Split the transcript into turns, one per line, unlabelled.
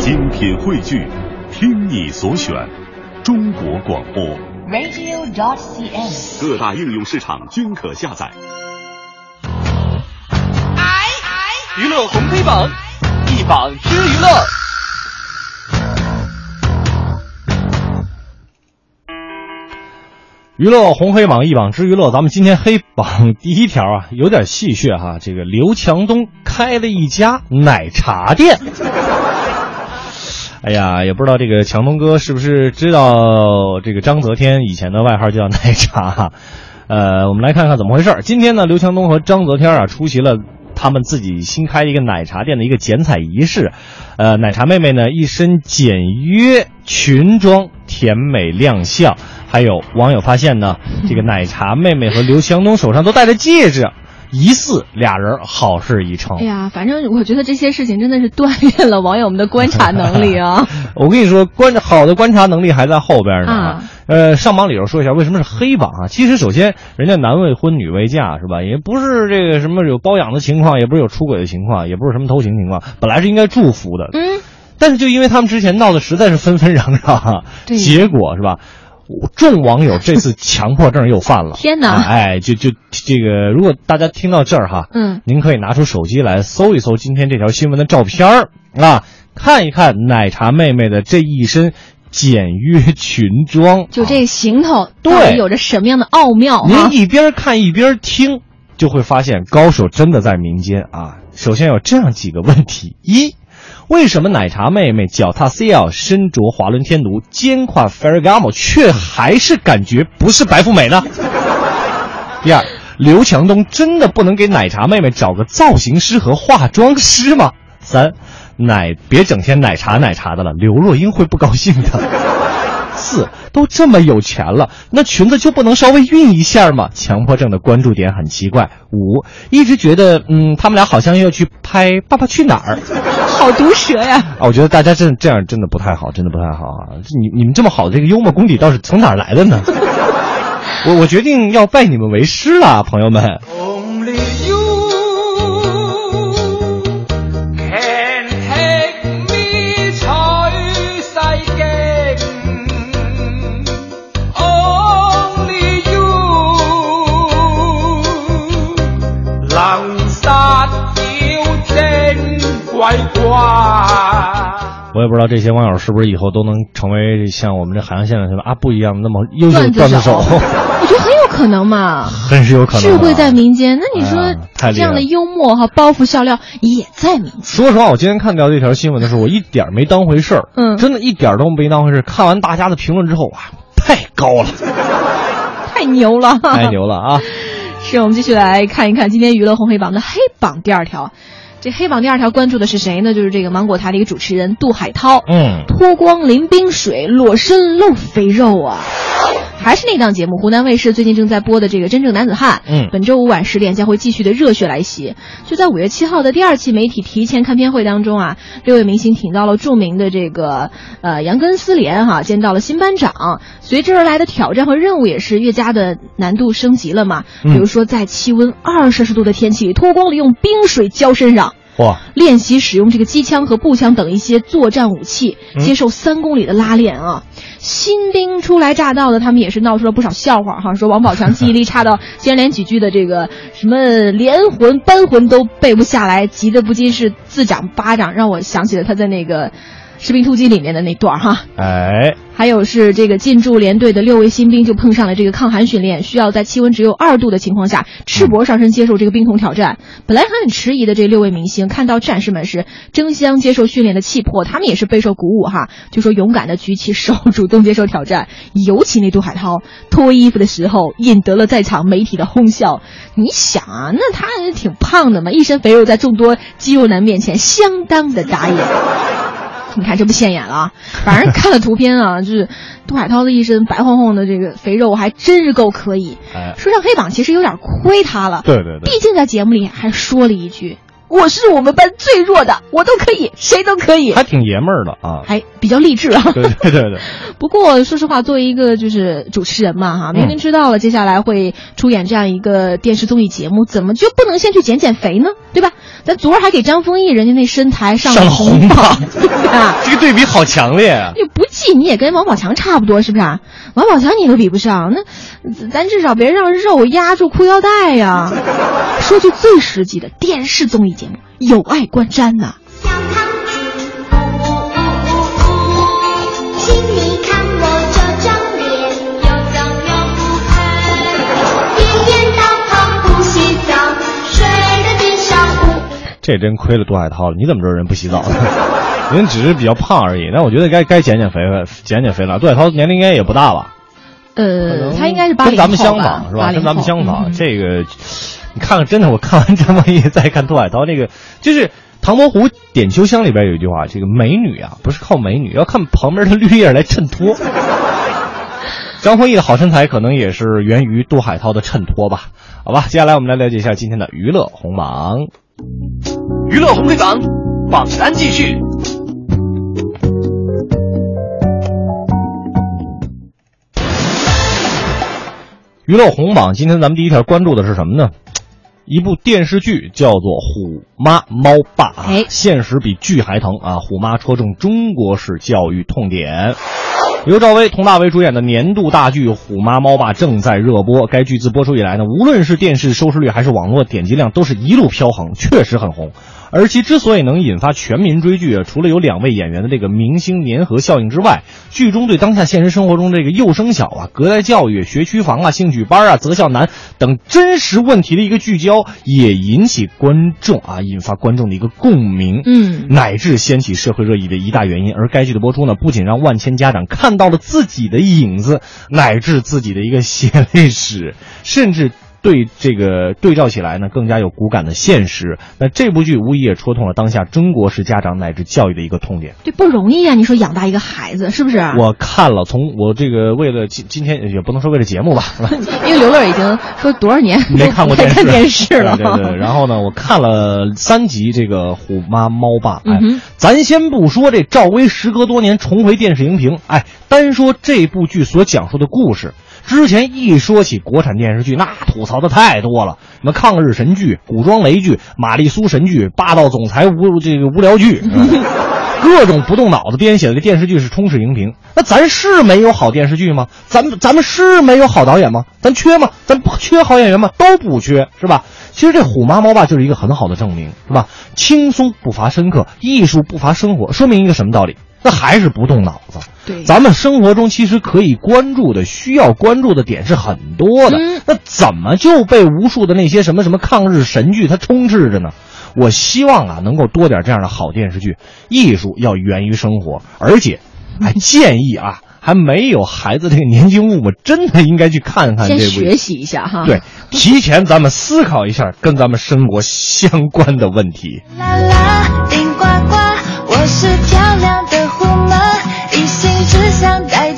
精品汇聚，听你所选，中国广播。
radio.cn。
各大应用市场均可下载。
娱乐红黑榜，一榜之娱乐。
娱乐红黑榜一榜之娱乐，咱们今天黑榜 第一条啊，有点戏谑哈。这个刘强东开了一家奶茶店。哎呀，也不知道这个强东哥是不是知道这个章泽天以前的外号叫奶茶哈。呃，我们来看看怎么回事。今天呢，刘强东和章泽天啊出席了他们自己新开一个奶茶店的一个剪彩仪式。呃，奶茶妹妹呢一身简约裙装，甜美亮相。还有网友发现呢，这个奶茶妹妹和刘强东手上都戴着戒指，疑似俩人好事已成。
哎呀，反正我觉得这些事情真的是锻炼了网友们的观察能力啊。
我跟你说，观好的观察能力还在后边呢。
啊
呃，上榜理由说一下，为什么是黑榜啊？其实首先，人家男未婚女未嫁是吧？也不是这个什么有包养的情况，也不是有出轨的情况，也不是什么偷情情况，本来是应该祝福的。
嗯，
但是就因为他们之前闹得实在是纷纷攘攘啊，结果是吧？众网友这次强迫症又犯了。
天哪
啊哎，就就这个，如果大家听到这儿哈，
嗯，
您可以拿出手机来搜一搜今天这条新闻的照片儿啊，看一看奶茶妹妹的这一身简约裙装，
就这行头，
对
有着什么样的奥妙啊？
您一边看一边听，就会发现高手真的在民间啊。首先有这样几个问题：一，为什么奶茶妹妹脚踏 CL，身着华伦天奴，肩挎 Ferragamo，却还是感觉不是白富美呢？第二，刘强东真的不能给奶茶妹妹找个造型师和化妆师吗？三，奶别整天奶茶奶茶的了，刘若英会不高兴的。四都这么有钱了，那裙子就不能稍微熨一下吗？强迫症的关注点很奇怪。五一直觉得，嗯，他们俩好像要去拍《爸爸去哪儿》
好毒舌呀！
啊，我觉得大家这这样真的不太好，真的不太好啊！你你们这么好的这个幽默功底，倒是从哪儿来的呢？我我决定要拜你们为师了，朋友们。我也不知道这些网友是不是以后都能成为像我们这海洋现场什麼阿布一样那么优秀的段子手，
我觉得很有可能嘛。
很是有可能、啊。
智慧在民间，那你说、
哎呀太厲害了
這樣的幽默和包袱笑料也在民间。
说实话，我今天看到这条新闻的时候，我一点没当回事儿，
嗯
真的一点都没当回事兒。看完大家的评论之后啊，太高了，
太牛了！
太牛了啊！
是我们继续来看一看今天娱乐红黑榜的黑榜第二條。這黑榜第二条关注的是谁呢？就是这个芒果台的一个主持人杜海涛。
嗯，
脱光淋冰水，裸身露肥肉啊！还是那档节目，湖南卫视最近正在播的这个《真正男子汉》。
嗯
本周五晚十点将会继续的热血来袭。就在五月七号的第二期媒体提前看片会当中啊，六位明星挺到了著名的这个呃杨根思连哈、见到了新班长，随之而来的挑战和任务也是越加的难度升级了嘛。
嗯
比如说在气温二摄氏度的天气里脱光了用冰水浇身上。
哇，
练习使用这个机枪和步枪等一些作战武器，
嗯
接受三公里的拉练啊。新兵初来乍到的，他们也是闹出了不少笑话哈。说王宝强记忆力差到 竟然连几句的这个什么连魂、班魂都背不下来，急得不禁是自掌巴掌，让我想起了他在那個《士兵突击》里面的那段哈。
哎，
还有是这个进驻连队的六位新兵就碰上了这个抗寒训练，需要在气温只有二度的情况下赤膊上身接受这个冰桶挑战。本來還很迟疑的这六位明星看到战士们是争相接受训练的气魄，他们也是备受鼓舞哈，就说勇敢的举起手，主动接受挑战。尤其那杜海涛脱衣服的时候，引得了在场媒体的哄笑。你想啊，那他挺胖的嘛，一身肥肉在众多肌肉男面前相当的打眼。你看这不现眼了啊！反正看了图片啊，就是杜海涛的一身白晃晃的这个肥肉，还真是够可以。
哎，
說上黑榜其实有点亏他了，
对对对，
毕竟在节目里还说了一句我是我们班最弱的，我都可以，谁都可以，
还挺爷们儿的啊，
还比较励志啊。
对对对对。
不过说实话，作为一个就是主持人嘛，哈，明明知道了接下来会出演这样一个电视综艺节目，怎么就不能先去减减肥呢？对吧？咱昨儿还给张丰毅人家那身材上了
红
榜
啊，这个对比好强烈啊！
你不济你也跟王宝强差不多，是不是？王宝强你都比不上，那咱至少别让肉压住裤腰带呀。说句最实际的，电视综艺节目有爱观瞻呐。
这真亏了杜海涛了，你怎么知道人不洗澡呢？人只是比较胖而已。那我觉得该该减减肥了，减减肥了。杜海涛年龄应该也不大吧？
呃，他应该是八
跟咱们相仿是吧？跟咱们相仿。这个，你看看，真的，我看完张丰毅再看杜海涛，那个就是《唐伯虎点秋香》里边有一句话：这个美女啊，不是靠美女，要看旁边的绿叶来衬托。张丰毅的好身材可能也是源于杜海涛的衬托吧？好吧，接下来我们来了解一下今天的娱乐红榜。
娱乐红黑榜榜单继续。
娱乐红榜，今天咱们第一条关注的是什么呢？一部电视剧叫做《虎妈猫爸》，
哎，
现实比剧还疼啊！虎妈戳中中国式教育痛点。由赵薇、佟大为主演的年度大剧《虎妈猫爸》正在热播。该剧自播出以来呢，无论是电视收视率还是网络点击量，都是一路飘横，确实很红。而其之所以能引发全民追剧啊，除了有两位演员的这个明星粘合效应之外，剧中对当下现实生活中这个幼升小啊、隔代教育、学区房啊、兴趣班啊、择校难等真实问题的一个聚焦，也引起观众啊，引发观众的一个共鸣，
嗯，
乃至掀起社会热议的一大原因。而该剧的播出呢，不仅让万千家长看到了自己的影子，乃至自己的一个血泪史，甚至。对这个对照起来呢，更加有骨感的现实。那这部剧无疑也戳痛了当下中国式家长乃至教育的一个痛点。
对，不容易啊！你说养大一个孩子是不是？
我看了，从我这个为了今今天也不能说为了节目吧，
因为刘乐已经说多少年
没看过
电视
电
视了。
对对。然后呢，我看了三集这个《虎妈猫爸》。
哎，
咱先不说这赵薇时隔多年重回电视荧屏，哎，单说这部剧所讲述的故事。之前一说起国产电视剧，那吐槽的太多了，什么抗日神剧、古装雷剧、玛丽苏神剧、霸道总裁无这个无聊剧，各种不动脑子编写的电视剧是充斥荧屏。那咱是没有好电视剧吗？咱们咱们是没有好导演吗？咱缺吗？咱不缺好演员吗？都不缺，是吧？其实这《虎妈猫爸》就是一个很好的证明，是吧？轻松不乏深刻，艺术不乏生活，说明一个什么道理？那还是不动脑子。
对，
咱们生活中其实可以关注的、需要关注的点是很多的。那怎么就被无数的那些什么什么抗日神剧它充斥着呢？我希望啊，能够多点这样的好电视剧。艺术要源于生活，而且，还建议啊，还没有孩子这个年轻父母真的应该去看看这部，
学习一下哈。
对，提前咱们思考一下跟咱们生活相关的问题。
啦啦，顶呱呱。我是漂亮的虎妈。一心只想带。